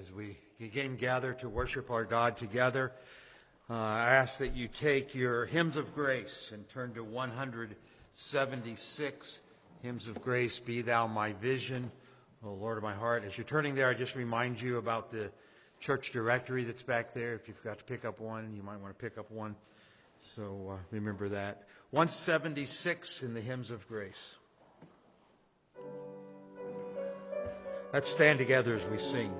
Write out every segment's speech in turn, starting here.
as we again gather to worship our God together, uh, I ask that you take your hymns of grace and turn to 176 hymns of grace. Be thou my vision, O Lord of my heart. As you're turning there, I just remind you about the church directory that's back there. If you forgot to pick up one, you might want to pick up one. So uh, remember that. 176 in the hymns of grace. Let's stand together as we sing.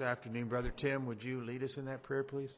Afternoon. Brother Tim, would you lead us in that prayer, please?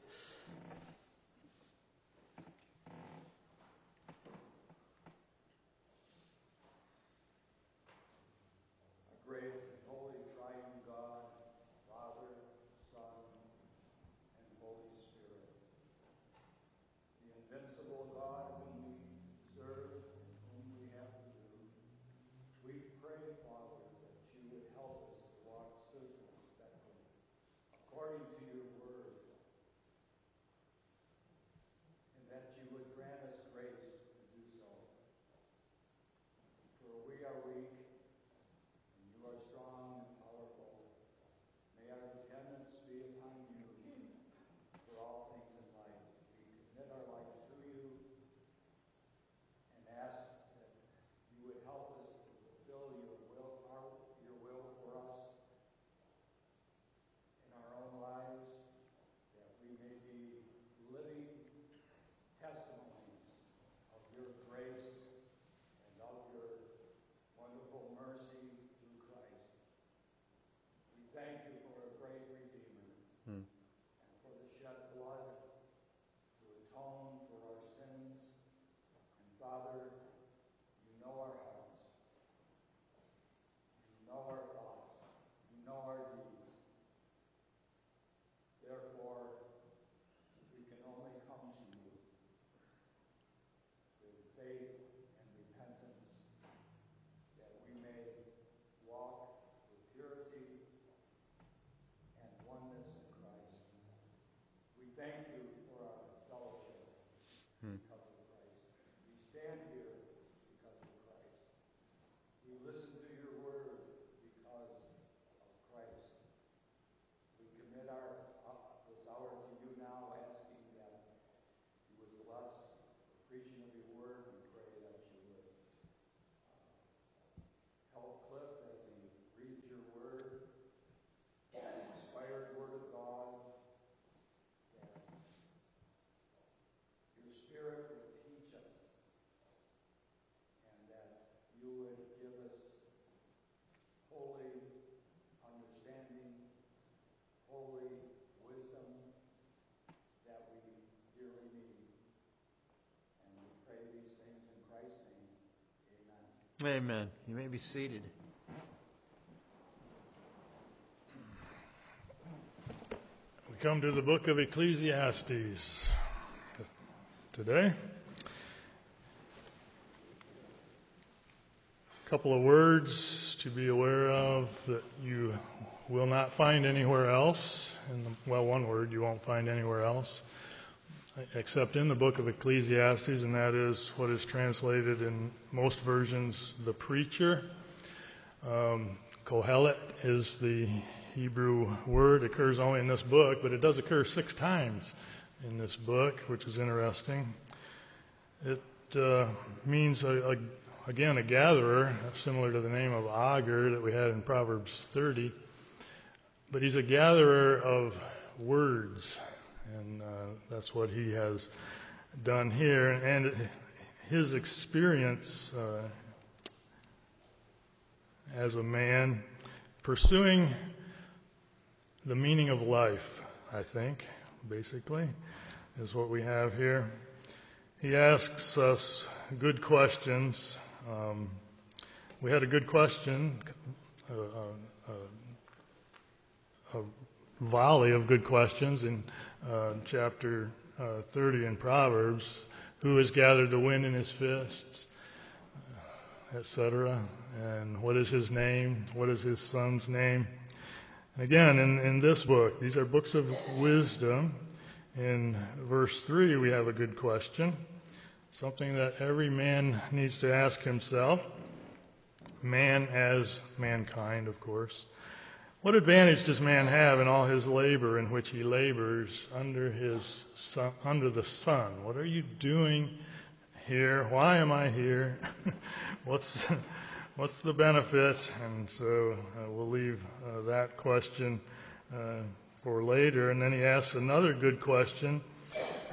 Amen. You may be seated. We come to the book of Ecclesiastes today. A couple of words to be aware of that you will not find anywhere else. And well, one word you won't find anywhere else except in the book of Ecclesiastes, and that is what is translated in most versions, the preacher. Um, Kohelet is the Hebrew word. It occurs only in this book, but it does occur six times in this book, which is interesting. It uh, means, a, a, again, a gatherer, similar to the name of Agur that we had in Proverbs 30. But he's a gatherer of words and uh, that's what he has done here. And his experience uh, as a man pursuing the meaning of life, I think, basically, is what we have here. He asks us good questions. Um, we had a good question, a, a, a, a volley of good questions in uh, chapter uh, 30 in Proverbs, who has gathered the wind in his fists, uh, etc. And what is his name? What is his son's name? And again, in, in this book, these are books of wisdom. In verse 3, we have a good question, something that every man needs to ask himself. Man as mankind, of course. What advantage does man have in all his labor in which he labors under his sun, under the sun? What are you doing here? Why am I here? what's what's the benefit? And so uh, we'll leave uh, that question uh, for later. And then he asks another good question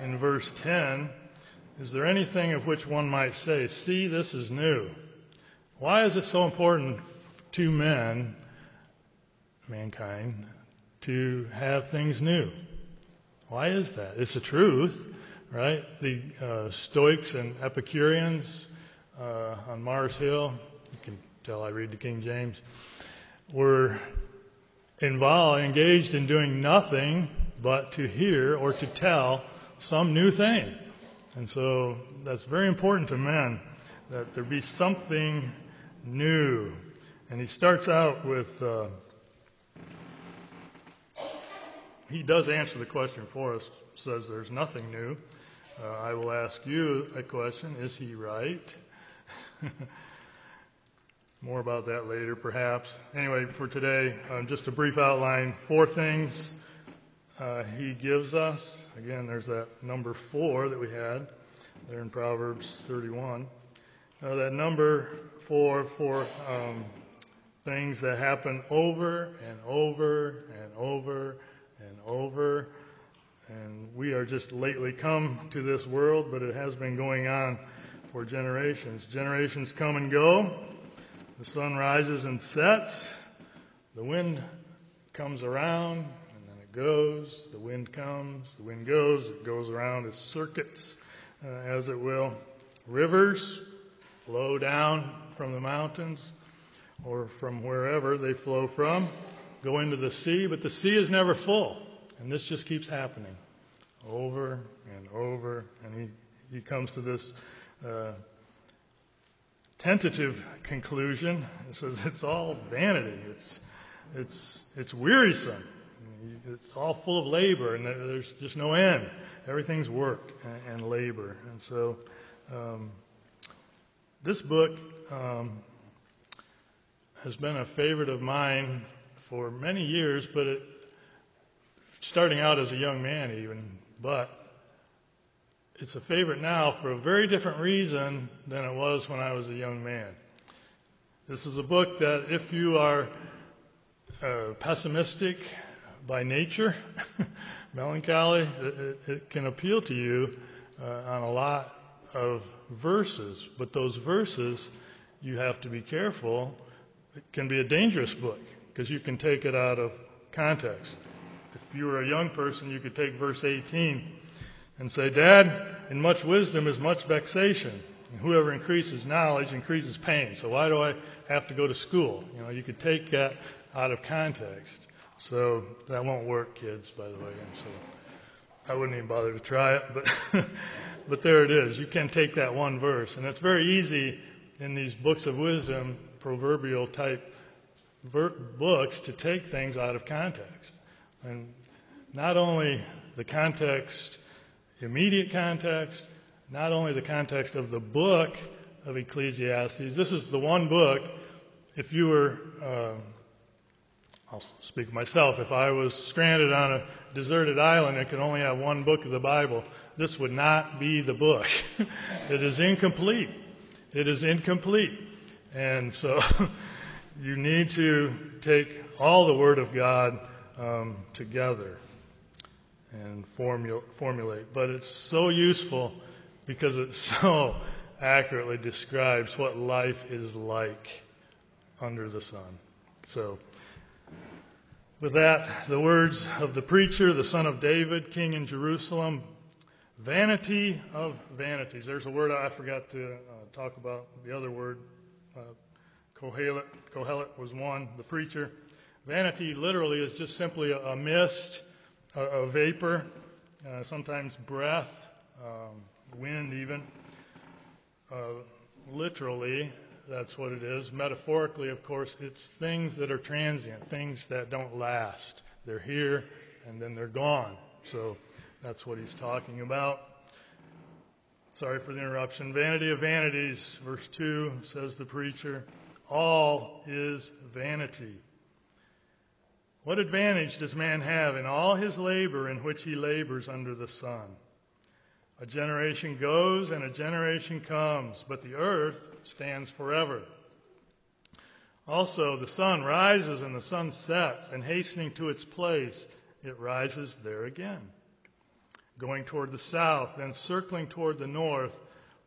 in verse 10. Is there anything of which one might say, "See, this is new"? Why is it so important to men mankind to have things new. Why is that? It's the truth, right? The uh, Stoics and Epicureans uh, on Mars Hill, you can tell I read the King James, were involved, engaged in doing nothing but to hear or to tell some new thing. And so that's very important to men that there be something new. And he starts out with. Uh, he does answer the question for us, says there's nothing new. Uh, I will ask you a question Is he right? More about that later, perhaps. Anyway, for today, um, just a brief outline four things uh, he gives us. Again, there's that number four that we had there in Proverbs 31. Uh, that number four for um, things that happen over and over and over and over. And we are just lately come to this world, but it has been going on for generations. Generations come and go. The sun rises and sets. The wind comes around and then it goes. The wind comes, the wind goes, it goes around its circuits, uh, as it will. Rivers flow down from the mountains or from wherever they flow from go into the sea, but the sea is never full. And this just keeps happening over and over. And he, he comes to this uh, tentative conclusion. He says it's all vanity. It's, it's, it's wearisome. It's all full of labor, and there's just no end. Everything's work and, and labor. And so um, this book um, has been a favorite of mine for many years, but it, starting out as a young man even, but it's a favorite now for a very different reason than it was when I was a young man. This is a book that if you are uh, pessimistic by nature, melancholy, it, it, can appeal to you uh, on a lot of verses. But those verses, you have to be careful. It can be a dangerous book because you can take it out of context. If you were a young person, you could take verse 18 and say, Dad, in much wisdom is much vexation. And whoever increases knowledge increases pain. So why do I have to go to school? You know, you could take that out of context. So that won't work, kids, by the way. And so I wouldn't even bother to try it, but but there it is. You can take that one verse, and it's very easy in these books of wisdom, proverbial type books, to take things out of context. And not only the context, immediate context, not only the context of the book of Ecclesiastes. This is the one book. If you were uh, I'll speak myself. If I was stranded on a deserted island and could only have one book of the Bible, this would not be the book. it is incomplete. It is incomplete. And so you need to take all the Word of God um, together and formula, formulate. But it's so useful because it so accurately describes what life is like under the sun. So, with that, the words of the preacher, the son of David, king in Jerusalem, vanity of vanities. There's a word I forgot to uh, talk about, the other word. Uh, Kohelet, Kohelet was one, the preacher. Vanity literally is just simply a, a mist, a, a vapor, uh, sometimes breath, um, wind even. Uh, literally, that's what it is. Metaphorically, of course, it's things that are transient, things that don't last. They're here and then they're gone. So that's what he's talking about. Sorry for the interruption. Vanity of vanities, verse 2 says the preacher, all is vanity. What advantage does man have in all his labor in which he labors under the sun? A generation goes and a generation comes, but the earth stands forever. Also, the sun rises and the sun sets, and hastening to its place, it rises there again. Going toward the south, then circling toward the north,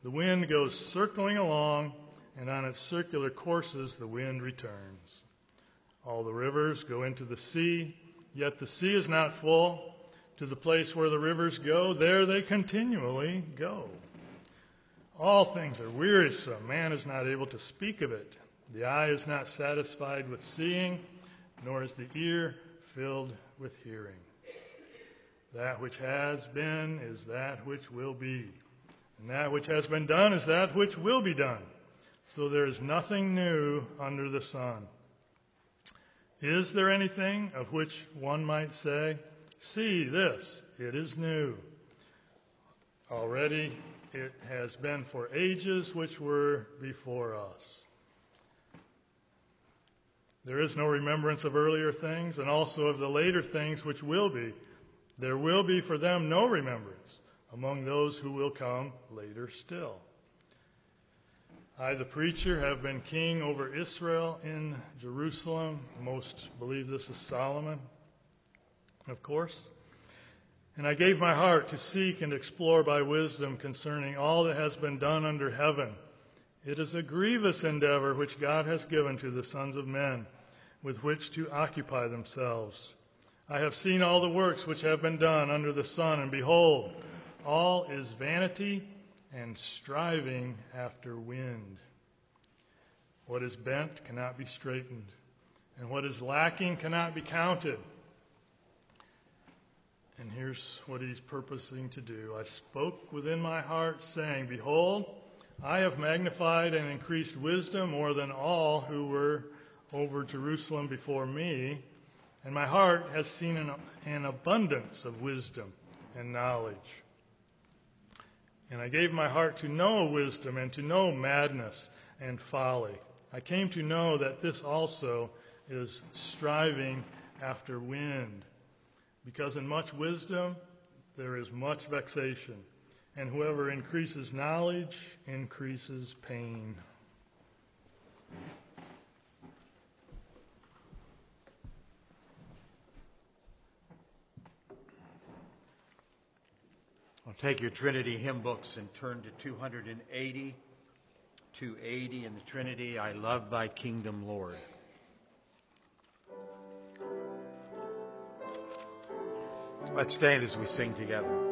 the wind goes circling along, and on its circular courses the wind returns. All the rivers go into the sea, yet the sea is not full. To the place where the rivers go, there they continually go. All things are wearisome. Man is not able to speak of it. The eye is not satisfied with seeing, nor is the ear filled with hearing. That which has been is that which will be, and that which has been done is that which will be done. So there is nothing new under the sun. Is there anything of which one might say, See this, it is new? Already it has been for ages which were before us. There is no remembrance of earlier things and also of the later things which will be. There will be for them no remembrance among those who will come later still. I, the preacher, have been king over Israel in Jerusalem. Most believe this is Solomon, of course. And I gave my heart to seek and explore by wisdom concerning all that has been done under heaven. It is a grievous endeavor which God has given to the sons of men with which to occupy themselves. I have seen all the works which have been done under the sun, and behold, all is vanity and striving after wind. What is bent cannot be straightened, and what is lacking cannot be counted. And here's what he's purposing to do. I spoke within my heart, saying, Behold, I have magnified and increased wisdom more than all who were over Jerusalem before me, and my heart has seen an, an abundance of wisdom and knowledge. And I gave my heart to know wisdom and to know madness and folly. I came to know that this also is striving after wind. Because in much wisdom there is much vexation, and whoever increases knowledge increases pain. Take your Trinity hymn books and turn to 280. 280 in the Trinity. I love thy kingdom, Lord. Let's stand as we sing together.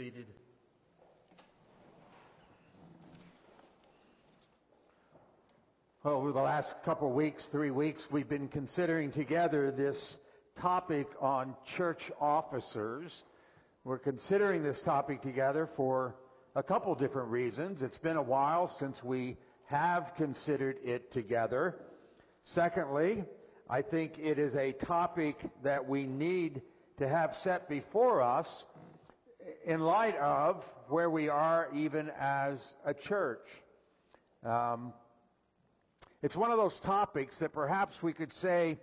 Seated. Well, over the last couple of weeks, three weeks, we've been considering together this topic on church officers. We're considering this topic together for a couple different reasons. It's been a while since we have considered it together. Secondly, I think it is a topic that we need to have set before us in light of where we are even as a church. Um, it's one of those topics that perhaps we could say,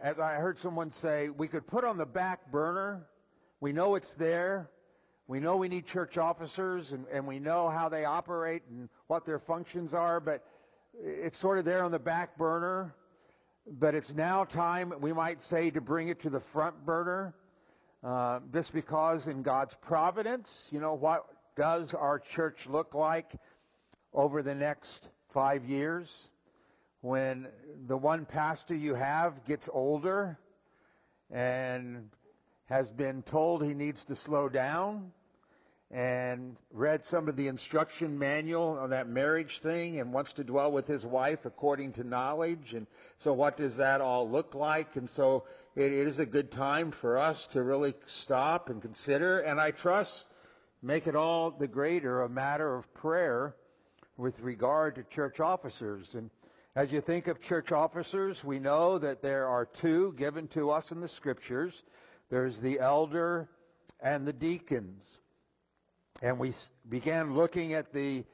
as I heard someone say, we could put on the back burner. We know it's there. We know we need church officers and, and we know how they operate and what their functions are, but it's sort of there on the back burner. But it's now time, we might say, to bring it to the front burner. Uh, just because in God's providence, you know, what does our church look like over the next five years? when the one pastor you have gets older and has been told he needs to slow down and read some of the instruction manual on that marriage thing and wants to dwell with his wife according to knowledge. And so what does that all look like? And so it is a good time for us to really stop and consider. And I trust make it all the greater a matter of prayer with regard to church officers. And as you think of church officers, we know that there are two given to us in the scriptures. There's the elder and the deacons. And we began looking at the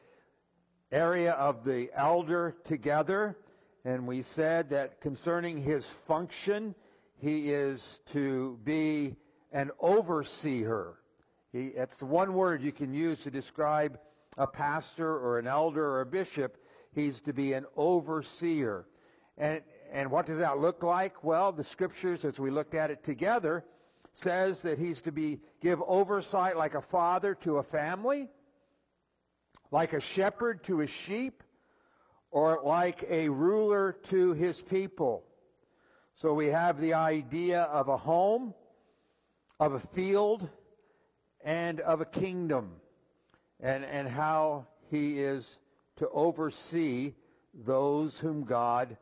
area of the elder together, and we said that concerning his function, he is to be an overseer. He, that's the one word you can use to describe a pastor or an elder or a bishop He's to be an overseer. And, and what does that look like? Well, the scriptures, as we looked at it together, says that he's to be, give oversight like a father to a family, like a shepherd to his sheep, or like a ruler to his people. So we have the idea of a home, of a field, and of a kingdom, and, and how he is to oversee those whom God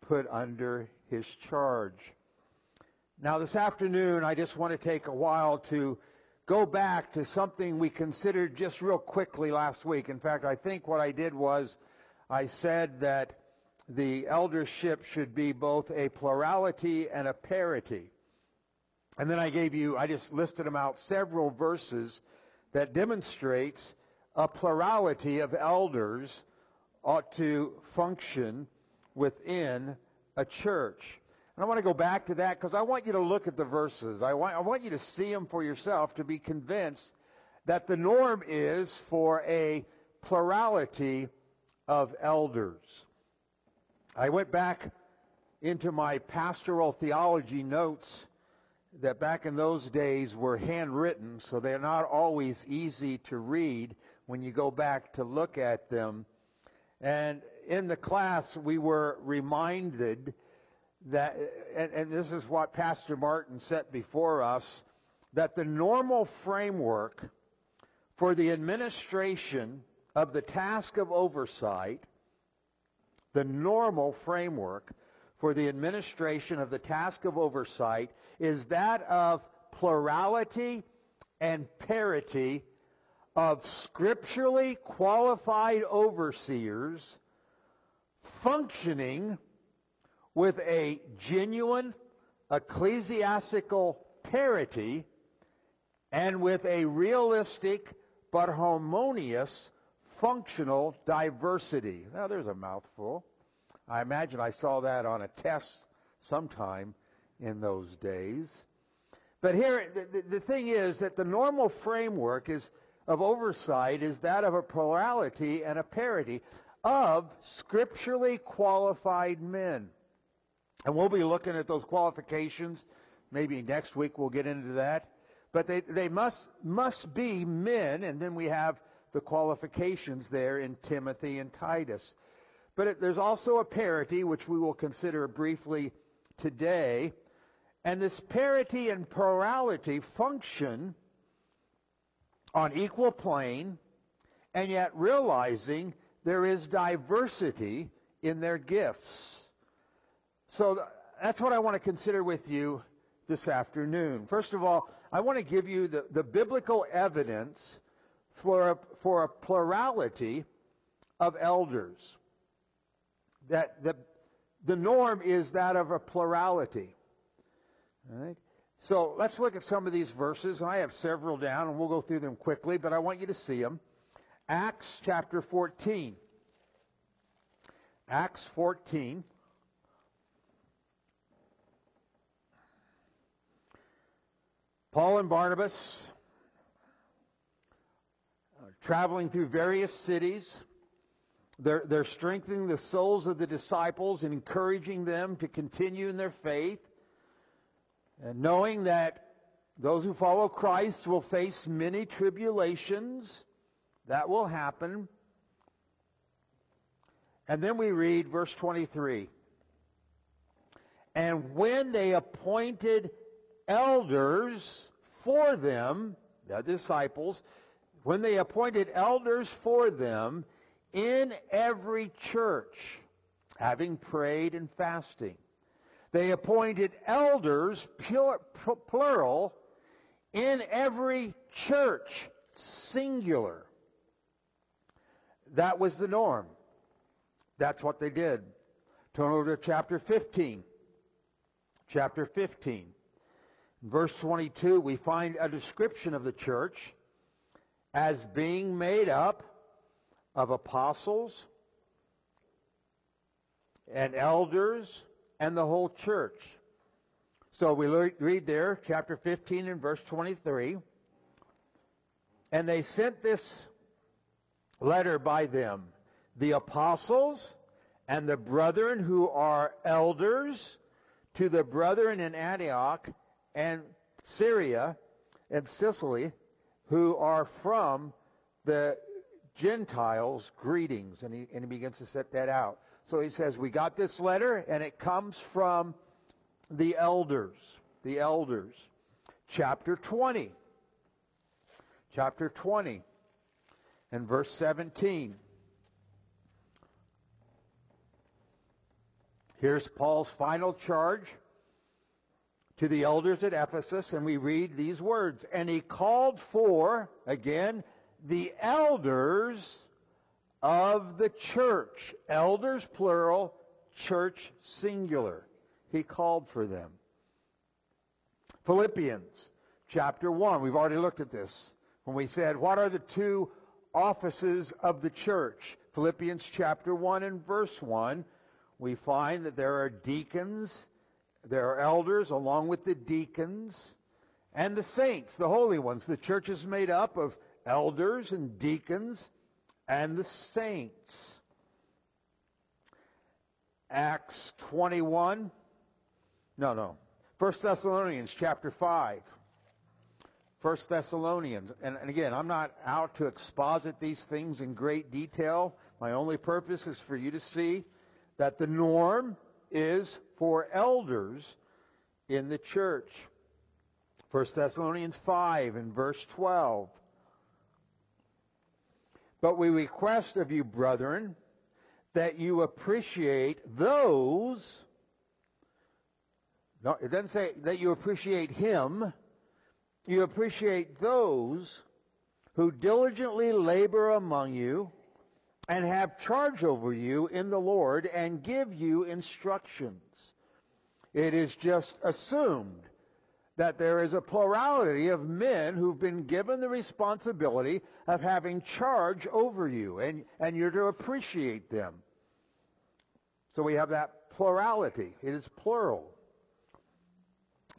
put under his charge. Now, this afternoon, I just want to take a while to go back to something we considered just real quickly last week. In fact, I think what I did was I said that the eldership should be both a plurality and a parity. And then I gave you, I just listed them out, several verses that demonstrates a plurality of elders ought to function within a church. And I want to go back to that because I want you to look at the verses. I want, I want you to see them for yourself to be convinced that the norm is for a plurality of elders. I went back into my pastoral theology notes that back in those days were handwritten, so they're not always easy to read when you go back to look at them. And in the class, we were reminded that, and, and this is what Pastor Martin set before us, that the normal framework for the administration of the task of oversight, the normal framework for the administration of the task of oversight is that of plurality and parity of scripturally qualified overseers functioning with a genuine ecclesiastical parity and with a realistic but harmonious functional diversity. Now there's a mouthful. I imagine I saw that on a test sometime in those days. But here, the, the thing is that the normal framework is of oversight is that of a plurality and a parity of scripturally qualified men. And we'll be looking at those qualifications. Maybe next week we'll get into that. But they, they must, must be men, and then we have the qualifications there in Timothy and Titus. But it, there's also a parity, which we will consider briefly today. And this parity and plurality function on equal plane and yet realizing there is diversity in their gifts. So that's what I want to consider with you this afternoon. First of all, I want to give you the, the biblical evidence for a, for a plurality of elders. That the, the norm is that of a plurality. All right? So let's look at some of these verses. I have several down, and we'll go through them quickly, but I want you to see them. Acts chapter 14. Acts 14. Paul and Barnabas traveling through various cities. They're, they're strengthening the souls of the disciples and encouraging them to continue in their faith. And knowing that those who follow Christ will face many tribulations. That will happen. And then we read verse 23. And when they appointed elders for them, the disciples, when they appointed elders for them in every church, having prayed and fasting, they appointed elders, plural, in every church, singular. That was the norm. That's what they did. Turn over to chapter 15. Chapter 15. verse 22, we find a description of the church as being made up of apostles and elders and the whole church. So we read there, chapter 15 and verse 23. And they sent this letter by them the apostles and the brethren who are elders to the brethren in Antioch and Syria and Cilicia who are from the Gentiles greetings. And he, and he begins to set that out. So he says, we got this letter and it comes from the elders. The elders. Chapter 20. Chapter 20 and verse 17. Here's Paul's final charge to the elders at Ephesus, and we read these words. And he called for, again, the elders of the church. Elders, plural, church, singular. He called for them. Philippians chapter 1. We've already looked at this when we said, what are the two offices of the church? Philippians chapter 1 and verse 1 we find that there are deacons, there are elders along with the deacons, and the saints, the holy ones. The church is made up of elders and deacons and the saints. Acts 21. No, no. 1 Thessalonians chapter 5. 1 Thessalonians. And, and, again, I'm not out to exposit these things in great detail. My only purpose is for you to see that the norm is for elders in the church. 1 Thessalonians 5 and verse 12. But we request of you, brethren, that you appreciate those. No, it doesn't say that you appreciate him. You appreciate those who diligently labor among you and have charge over you in the Lord and give you instructions. It is just assumed that there is a plurality of men who've been given the responsibility of having charge over you, and, and you're to appreciate them. So we have that plurality. It is plural.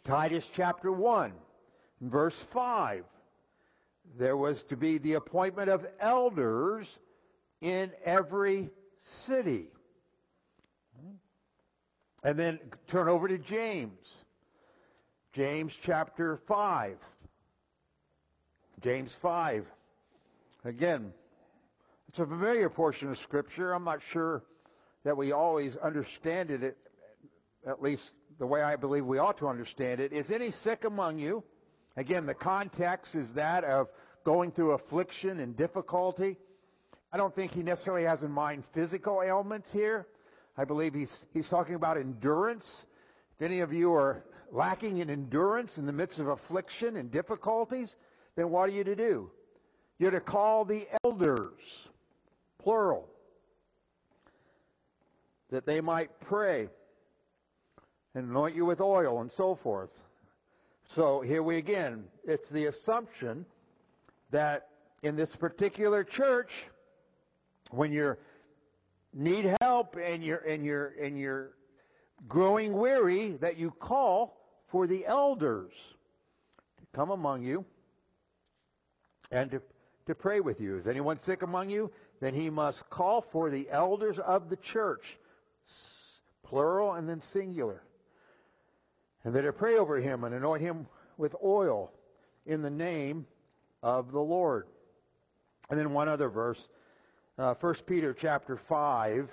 Titus chapter 1, verse 5. There was to be the appointment of elders in every city. And then turn over to James. James chapter 5. James 5. Again, it's a familiar portion of Scripture. I'm not sure that we always understand it, at least the way I believe we ought to understand it. Is any sick among you? Again, the context is that of going through affliction and difficulty. I don't think he necessarily has in mind physical ailments here. I believe he's, he's talking about endurance. If any of you are lacking in endurance in the midst of affliction and difficulties, then what are you to do? You're to call the elders, plural, that they might pray and anoint you with oil and so forth. So here we again, it's the assumption that in this particular church, when you need help and you're and you're and you're growing weary, that you call for the elders to come among you and to, to pray with you. Is anyone sick among you? Then he must call for the elders of the church, plural and then singular and that to pray over him and anoint him with oil in the name of the Lord. And then one other verse, uh, 1 Peter chapter 5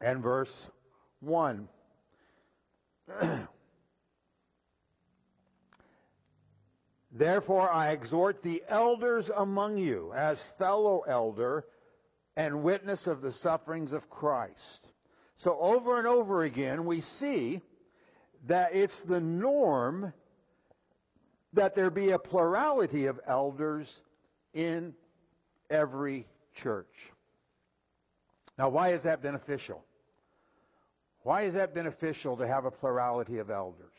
and verse 1. Therefore I exhort the elders among you as fellow elder and witness of the sufferings of Christ. So over and over again we see that it's the norm that there be a plurality of elders in every church. Now, why is that beneficial? Why is that beneficial to have a plurality of elders?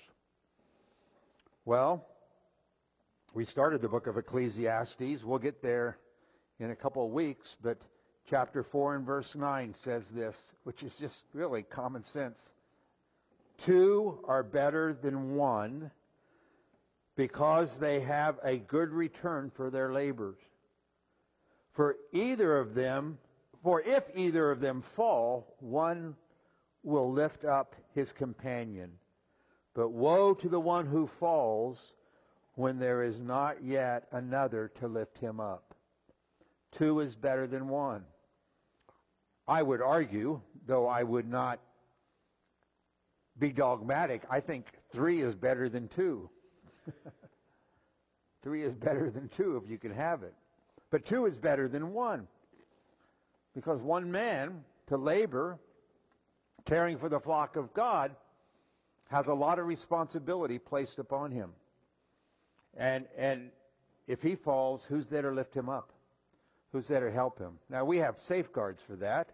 Well, we started the book of Ecclesiastes. We'll get there in a couple of weeks, but chapter 4 and verse 9 says this, which is just really common sense. Two are better than one because they have a good return for their labors. For either of them, for if either of them fall, one will lift up his companion. But woe to the one who falls when there is not yet another to lift him up. Two is better than one. I would argue, though I would not be dogmatic, I think three is better than two. three is better than two if you can have it. But two is better than one. Because one man to labor, caring for the flock of God, has a lot of responsibility placed upon him. And, and if he falls, who's there to lift him up? Who's there to help him? Now, we have safeguards for that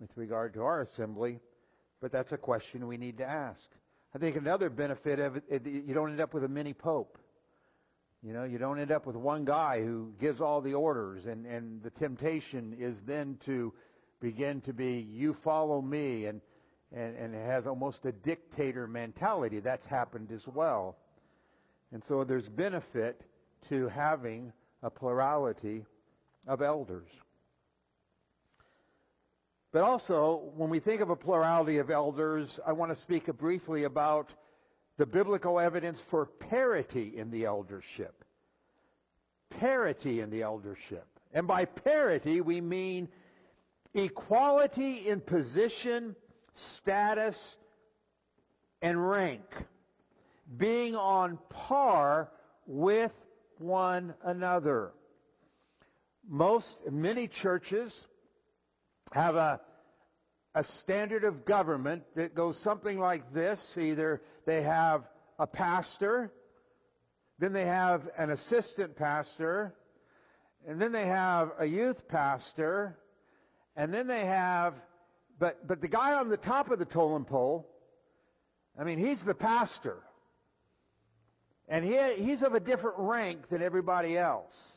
with regard to our assembly. But that's a question we need to ask. I think another benefit of it, you don't end up with a mini pope. You know, you don't end up with one guy who gives all the orders, and, and the temptation is then to begin to be, you follow me, and, and, and it has almost a dictator mentality. That's happened as well. And so there's benefit to having a plurality of elders. But also, when we think of a plurality of elders, I want to speak briefly about the biblical evidence for parity in the eldership. Parity in the eldership. And by parity, we mean equality in position, status, and rank. Being on par with one another. Most, many churches have a, a standard of government that goes something like this. Either they have a pastor, then they have an assistant pastor, and then they have a youth pastor, and then they have, but, but the guy on the top of the totem pole, I mean, he's the pastor. And he, he's of a different rank than everybody else.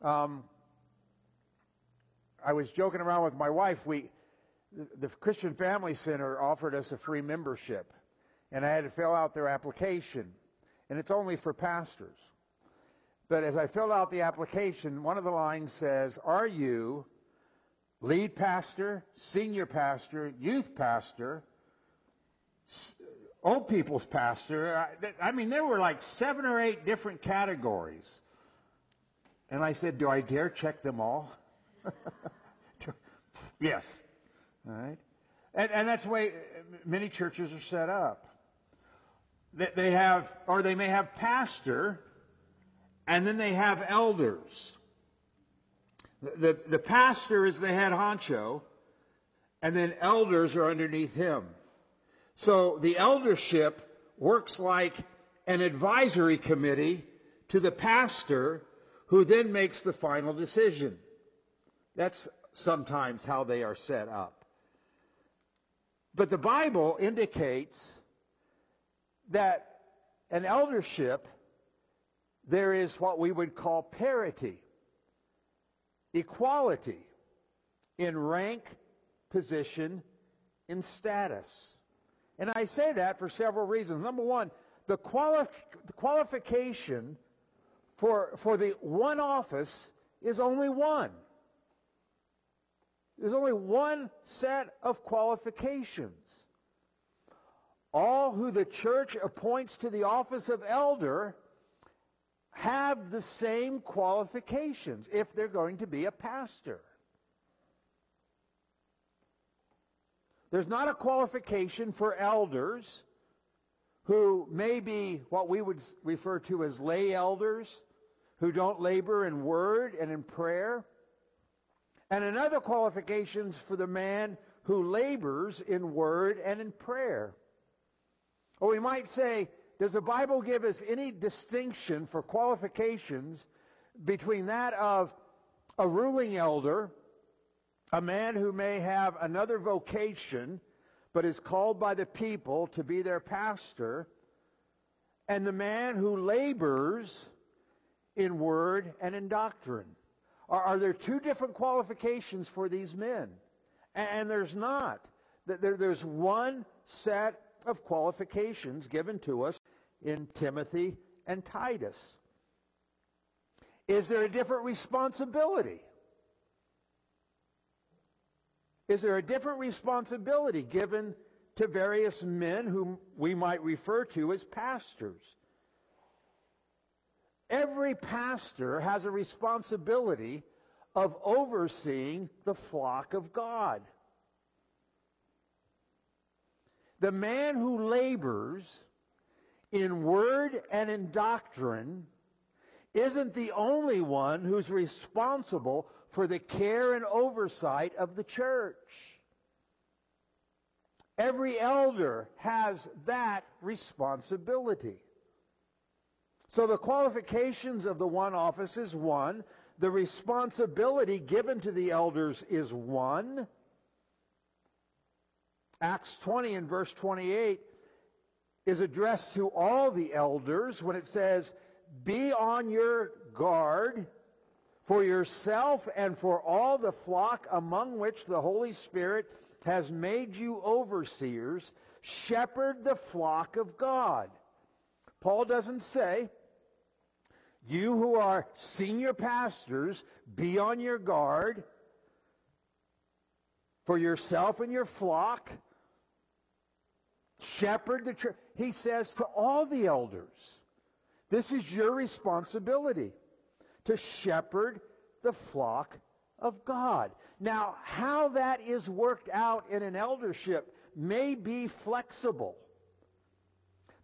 Um, I was joking around with my wife. We, the Christian Family Center offered us a free membership, and I had to fill out their application, and it's only for pastors. But as I filled out the application, one of the lines says, "Are you lead pastor, senior pastor, youth pastor, old people's pastor?" I mean, there were like seven or eight different categories. And I said, "Do I dare check them all?" yes. All right. And, and that's the way uh, many churches are set up. They have, or they may have pastor, and then they have elders. The, the, the pastor is the head honcho, and then elders are underneath him. So the eldership works like an advisory committee to the pastor who then makes the final decision. That's sometimes how they are set up. But the Bible indicates that an eldership, there is what we would call parity, equality in rank, position, in status. And I say that for several reasons. Number one, the, quali- the qualification for, for the one office is only one. There's only one set of qualifications. All who the church appoints to the office of elder have the same qualifications if they're going to be a pastor. There's not a qualification for elders who may be what we would refer to as lay elders, who don't labor in word and in prayer. And another qualifications for the man who labors in word and in prayer. Or we might say, does the Bible give us any distinction for qualifications between that of a ruling elder, a man who may have another vocation, but is called by the people to be their pastor, and the man who labors in word and in doctrine? Are, are there two different qualifications for these men? And, and there's not. There, there's one set of qualifications given to us in Timothy and Titus. Is there a different responsibility? Is there a different responsibility given to various men whom we might refer to as pastors? Every pastor has a responsibility of overseeing the flock of God. The man who labors in word and in doctrine isn't the only one who's responsible for the care and oversight of the church. Every elder has that responsibility. So the qualifications of the one office is one. The responsibility given to the elders is one. Acts 20 and verse 28 is addressed to all the elders when it says, Be on your guard for yourself and for all the flock among which the Holy Spirit has made you overseers. Shepherd the flock of God. Paul doesn't say, you who are senior pastors, be on your guard for yourself and your flock. Shepherd the church. He says to all the elders, this is your responsibility to shepherd the flock of God. Now, how that is worked out in an eldership may be flexible,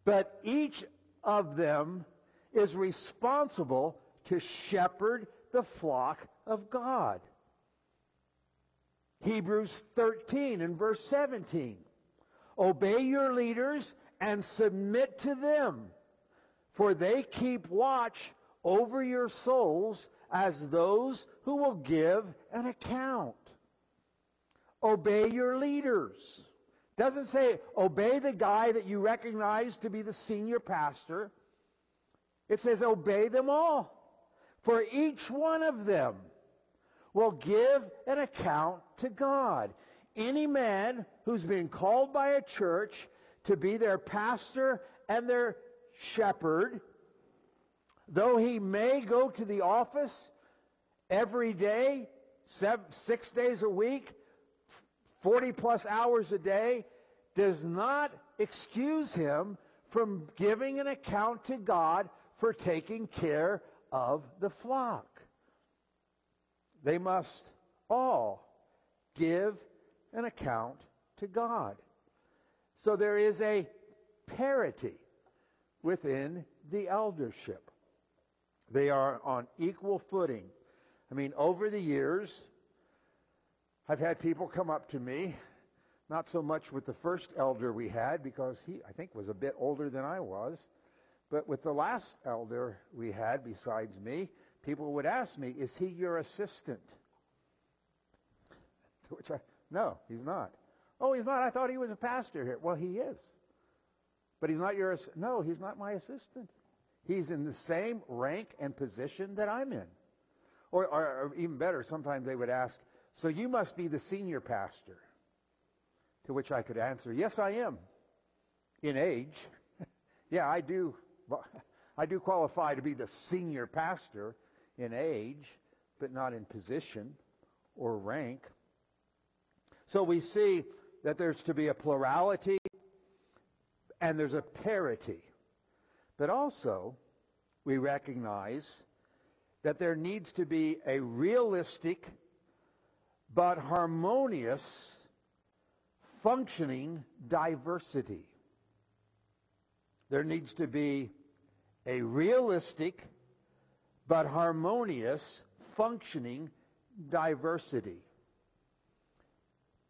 but each of them is responsible to shepherd the flock of God. Hebrews 13 and verse 17. Obey your leaders and submit to them, for they keep watch over your souls as those who will give an account. Obey your leaders. Doesn't say obey the guy that you recognize to be the senior pastor. It says, obey them all. For each one of them will give an account to God. Any man who's been called by a church to be their pastor and their shepherd, though he may go to the office every day, seven, six days a week, 40 plus hours a day, does not excuse him from giving an account to God for taking care of the flock. They must all give an account to God. So there is a parity within the eldership. They are on equal footing. I mean, over the years, I've had people come up to me, not so much with the first elder we had, because he, I think, was a bit older than I was, but with the last elder we had besides me, people would ask me, Is he your assistant? To which I, no, he's not. Oh, he's not. I thought he was a pastor here. Well, he is. But he's not your, no, he's not my assistant. He's in the same rank and position that I'm in. Or, or, or even better, sometimes they would ask, so you must be the senior pastor. To which I could answer, yes, I am. In age. yeah, I do. I do qualify to be the senior pastor in age, but not in position or rank. So we see that there's to be a plurality and there's a parity. But also, we recognize that there needs to be a realistic but harmonious functioning diversity. There needs to be a realistic but harmonious functioning diversity.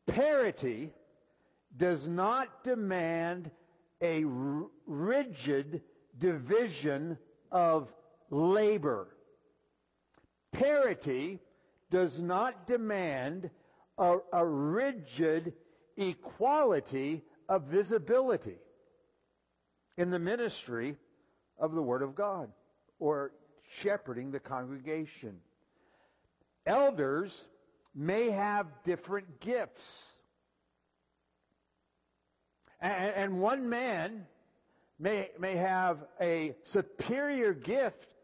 Parity does not demand a rigid division of labor. Parity does not demand a, a rigid equality of visibility in the ministry of the Word of God or shepherding the congregation. Elders may have different gifts. And, one man may, may have a superior gift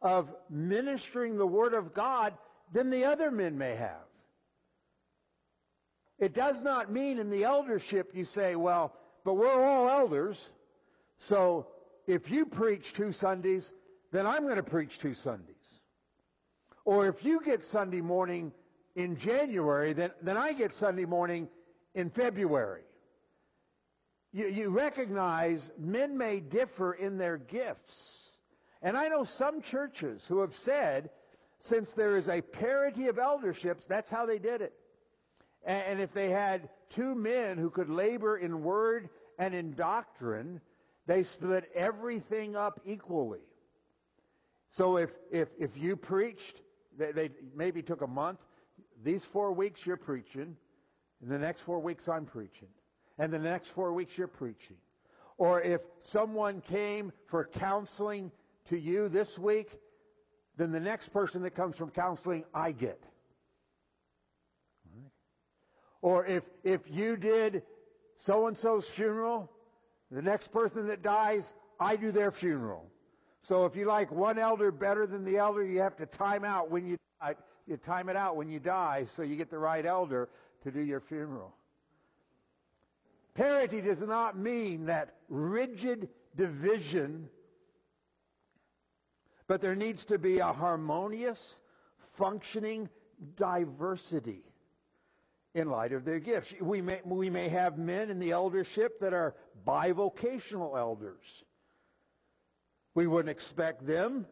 of ministering the Word of God than the other men may have. It does not mean in the eldership you say, well, but we're all elders, so if you preach two Sundays, then I'm going to preach two Sundays. Or if you get Sunday morning in January, then, then I get Sunday morning in February. You, you recognize men may differ in their gifts. And I know some churches who have said, since there is a parity of elderships, that's how they did it. And, and if they had two men who could labor in word and in doctrine, they split everything up equally. So if, if, if you preached, they, they maybe took a month, these four weeks you're preaching, and the next four weeks I'm preaching, and the next four weeks you're preaching. Or if someone came for counseling to you this week, then the next person that comes from counseling, I get. Or if, if you did so and so's funeral, the next person that dies, I do their funeral. So if you like one elder better than the elder, you have to time out when you uh, you time it out when you die so you get the right elder to do your funeral. Parity does not mean that rigid division, but there needs to be a harmonious, functioning diversity in light of their gifts. We may, we may have men in the eldership that are bivocational elders. We wouldn't expect them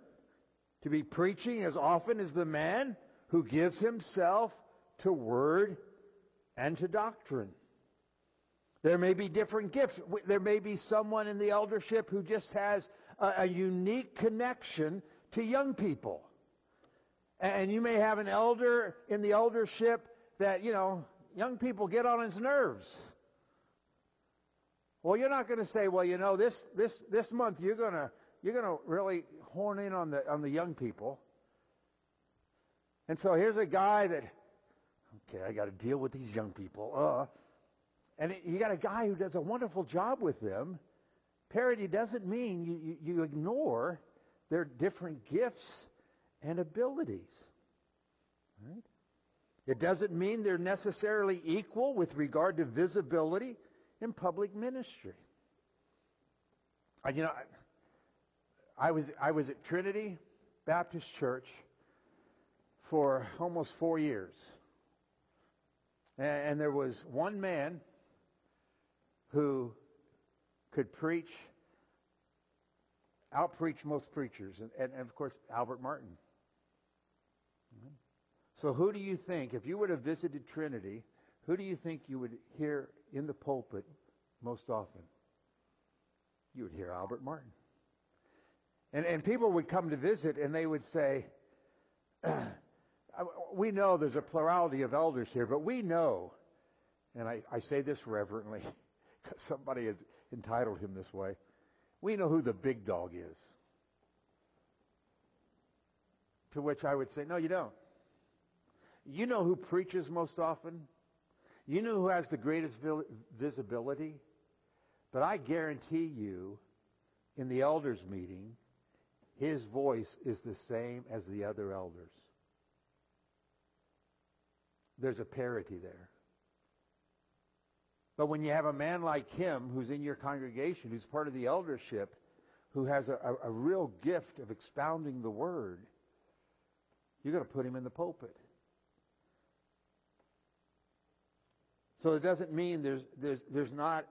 to be preaching as often as the man who gives himself to word and to doctrine. There may be different gifts. There may be someone in the eldership who just has a, a unique connection to young people. And you may have an elder in the eldership that, you know, young people get on his nerves. Well, you're not going to say, well, you know, this this this month you're going to you're going to really horn in on the on the young people. And so here's a guy that okay, I got to deal with these young people. Uh, and you got a guy who does a wonderful job with them. Parity doesn't mean you, you, you ignore their different gifts and abilities. Right? It doesn't mean they're necessarily equal with regard to visibility in public ministry. I, you know, I, I was I was at Trinity Baptist Church for almost four years, and, and there was one man who could preach outpreach most preachers, and, and, and of course, Albert Martin. So, who do you think, if you would have visited Trinity, who do you think you would hear in the pulpit most often? You would hear Albert Martin. And, and people would come to visit and they would say, uh, We know there's a plurality of elders here, but we know, and I, I say this reverently, because somebody has entitled him this way, we know who the big dog is. To which I would say, No, you don't. You know who preaches most often? You know who has the greatest visibility? But I guarantee you, in the elders' meeting, his voice is the same as the other elders. There's a parity there. But when you have a man like him who's in your congregation, who's part of the eldership, who has a, a, a real gift of expounding the word, you're going to put him in the pulpit. So it doesn't mean there's, there's, there's not,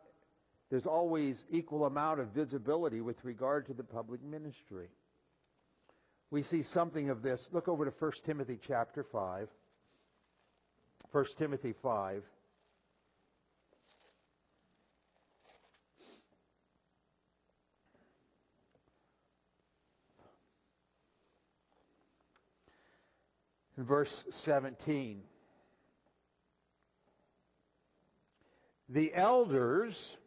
there's always equal amount of visibility with regard to the public ministry. We see something of this. Look over to 1 Timothy chapter 5. 1 Timothy 5. In verse 17. The elders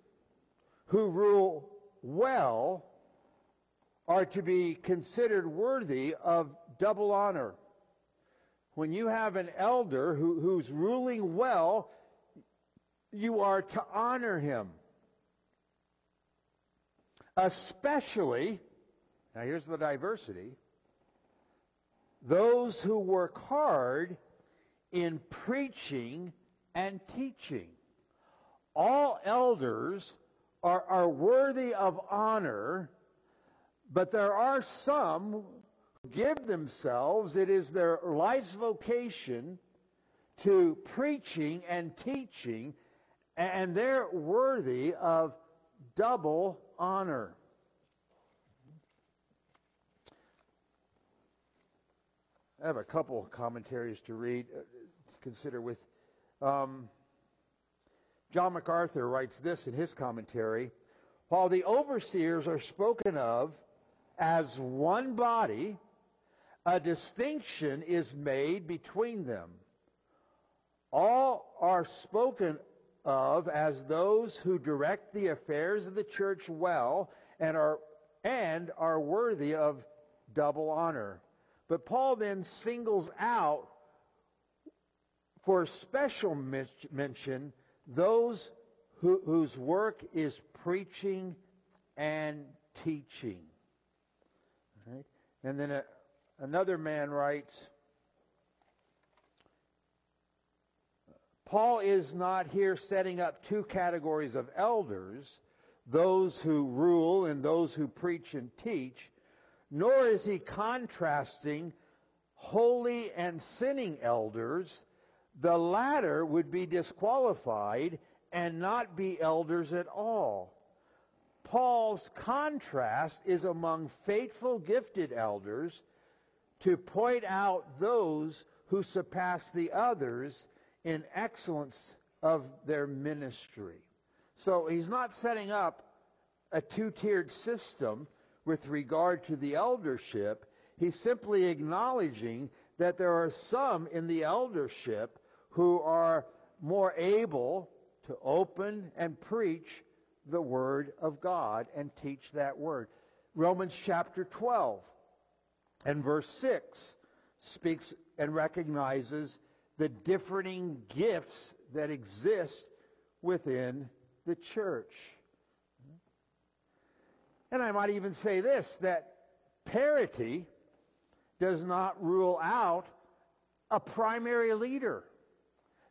who rule well are to be considered worthy of double honor. When you have an elder who, who's ruling well, you are to honor him. Especially, now here's the diversity, those who work hard in preaching and teaching all elders are, are worthy of honor, but there are some who give themselves, it is their life's vocation to preaching and teaching, and they're worthy of double honor. I have a couple of commentaries to read, uh, to consider with. Um, John MacArthur writes this in his commentary While the overseers are spoken of as one body, a distinction is made between them. All are spoken of as those who direct the affairs of the church well and are and are worthy of double honor. But Paul then singles out for special mention those who, whose work is preaching and teaching. Right? And then a, another man writes, Paul is not here setting up two categories of elders, those who rule and those who preach and teach, nor is he contrasting holy and sinning elders the latter would be disqualified and not be elders at all. Paul's contrast is among faithful, gifted elders to point out those who surpass the others in excellence of their ministry. So he's not setting up a two tiered system with regard to the eldership. He's simply acknowledging that there are some in the eldership who are more able to open and preach the Word of God and teach that Word. Romans chapter 12 and verse 6 speaks and recognizes the differing gifts that exist within the church. And I might even say this that parity does not rule out a primary leader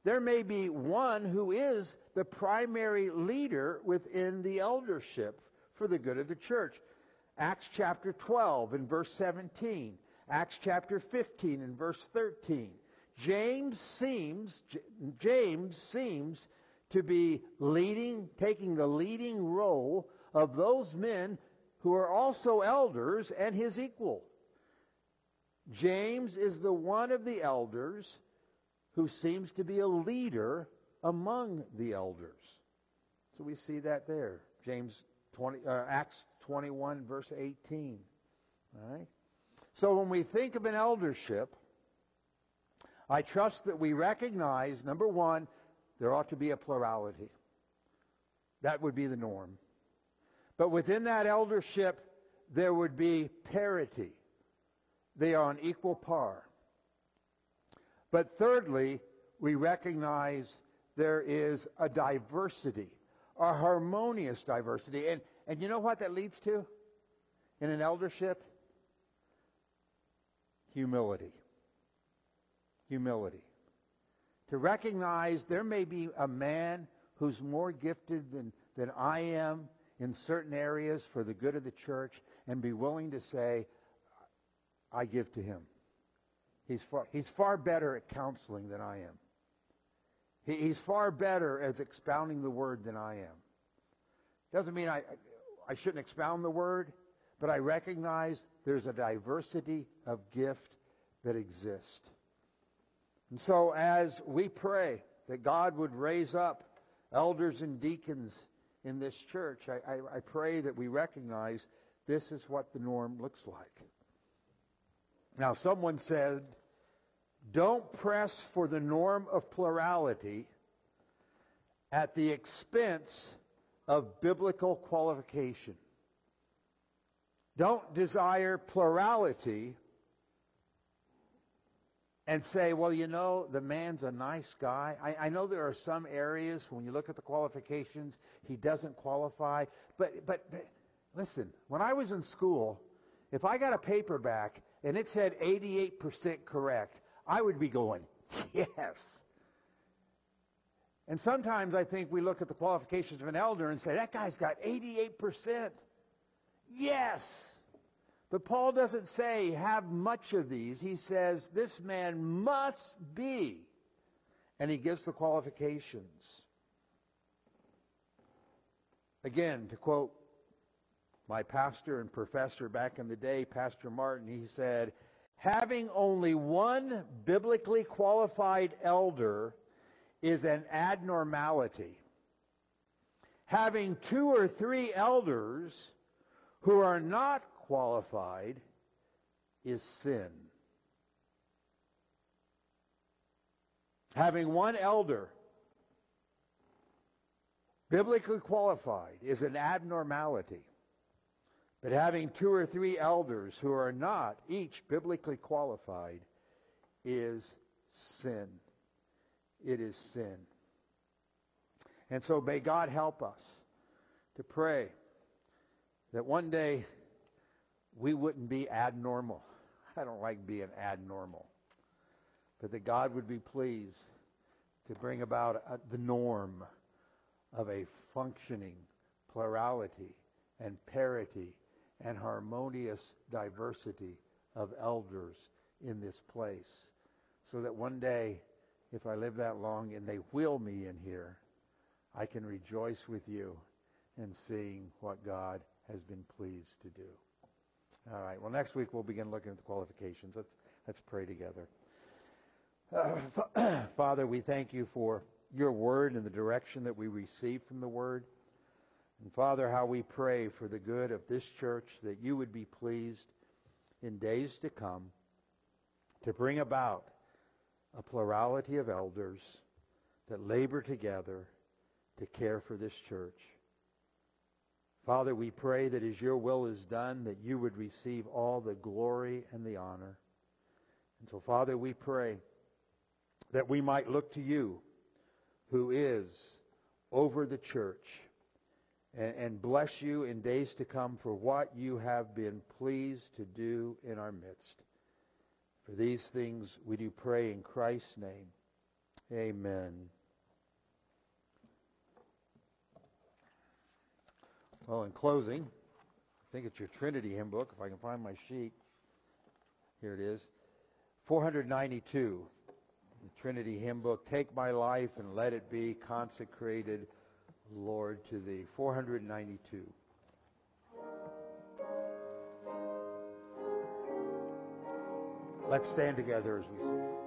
there may be one who is the primary leader within the eldership for the good of the church. Acts chapter 12 and verse 17. Acts chapter 15 and verse 13. James seems James seems to be leading taking the leading role of those men who are also elders and his equal. James is the one of the elders who seems to be a leader among the elders. So we see that there. James 20, uh, Acts 21, verse 18. All right? So when we think of an eldership, I trust that we recognize, number one, there ought to be a plurality. That would be the norm. But within that eldership, there would be parity. They are on equal par. But thirdly, we recognize there is a diversity, a harmonious diversity. And, and you know what that leads to in an eldership? Humility. Humility. To recognize there may be a man who's more gifted than, than I am in certain areas for the good of the church and be willing to say, I give to him. He's far, he's far better at counseling than I am. He, he's far better at expounding the word than I am. Doesn't mean I, I shouldn't expound the word, but I recognize there's a diversity of gift that exists. And so as we pray that God would raise up elders and deacons in this church, I, I, I pray that we recognize this is what the norm looks like. Now, someone said, don't press for the norm of plurality at the expense of biblical qualification. Don't desire plurality and say, well, you know, the man's a nice guy. I, I, know there are some areas when you look at the qualifications, he doesn't qualify. But, but, but listen, when I was in school, if I got a paperback and it said 88% correct, I would be going, yes. And sometimes I think we look at the qualifications of an elder and say, that guy's got 88%. Yes. But Paul doesn't say have much of these. He says this man must be. And he gives the qualifications. Again, to quote my pastor and professor back in the day, Pastor Martin, he said, having only one biblically qualified elder is an abnormality. Having two or three elders who are not qualified is sin. Having one elder biblically qualified is an abnormality. But having two or three elders who are not each biblically qualified is sin. It is sin. And so may God help us to pray that one day we wouldn't be abnormal. I don't like being abnormal. But that God would be pleased to bring about the norm of a functioning plurality and parity and harmonious diversity of elders in this place. So that one day, if I live that long and they will me in here, I can rejoice with you in seeing what God has been pleased to do. All right. Well, next week we'll begin looking at the qualifications. Let's let's pray together. Uh, Father, we thank you for your word and the direction that we receive from the word. And Father, how we pray for the good of this church that you would be pleased in days to come to bring about a plurality of elders that labor together to care for this church. Father, we pray that as your will is done, that you would receive all the glory and the honor. And so, Father, we pray that we might look to you, who is over the church, and bless you in days to come for what you have been pleased to do in our midst. For these things we do pray in Christ's name. Amen. Well, in closing, I think it's your Trinity hymn book, if I can find my sheet. Here it is. 492, the Trinity hymn book. Take my life and let it be consecrated, Lord to thee. 492. Let's stand together as we sing.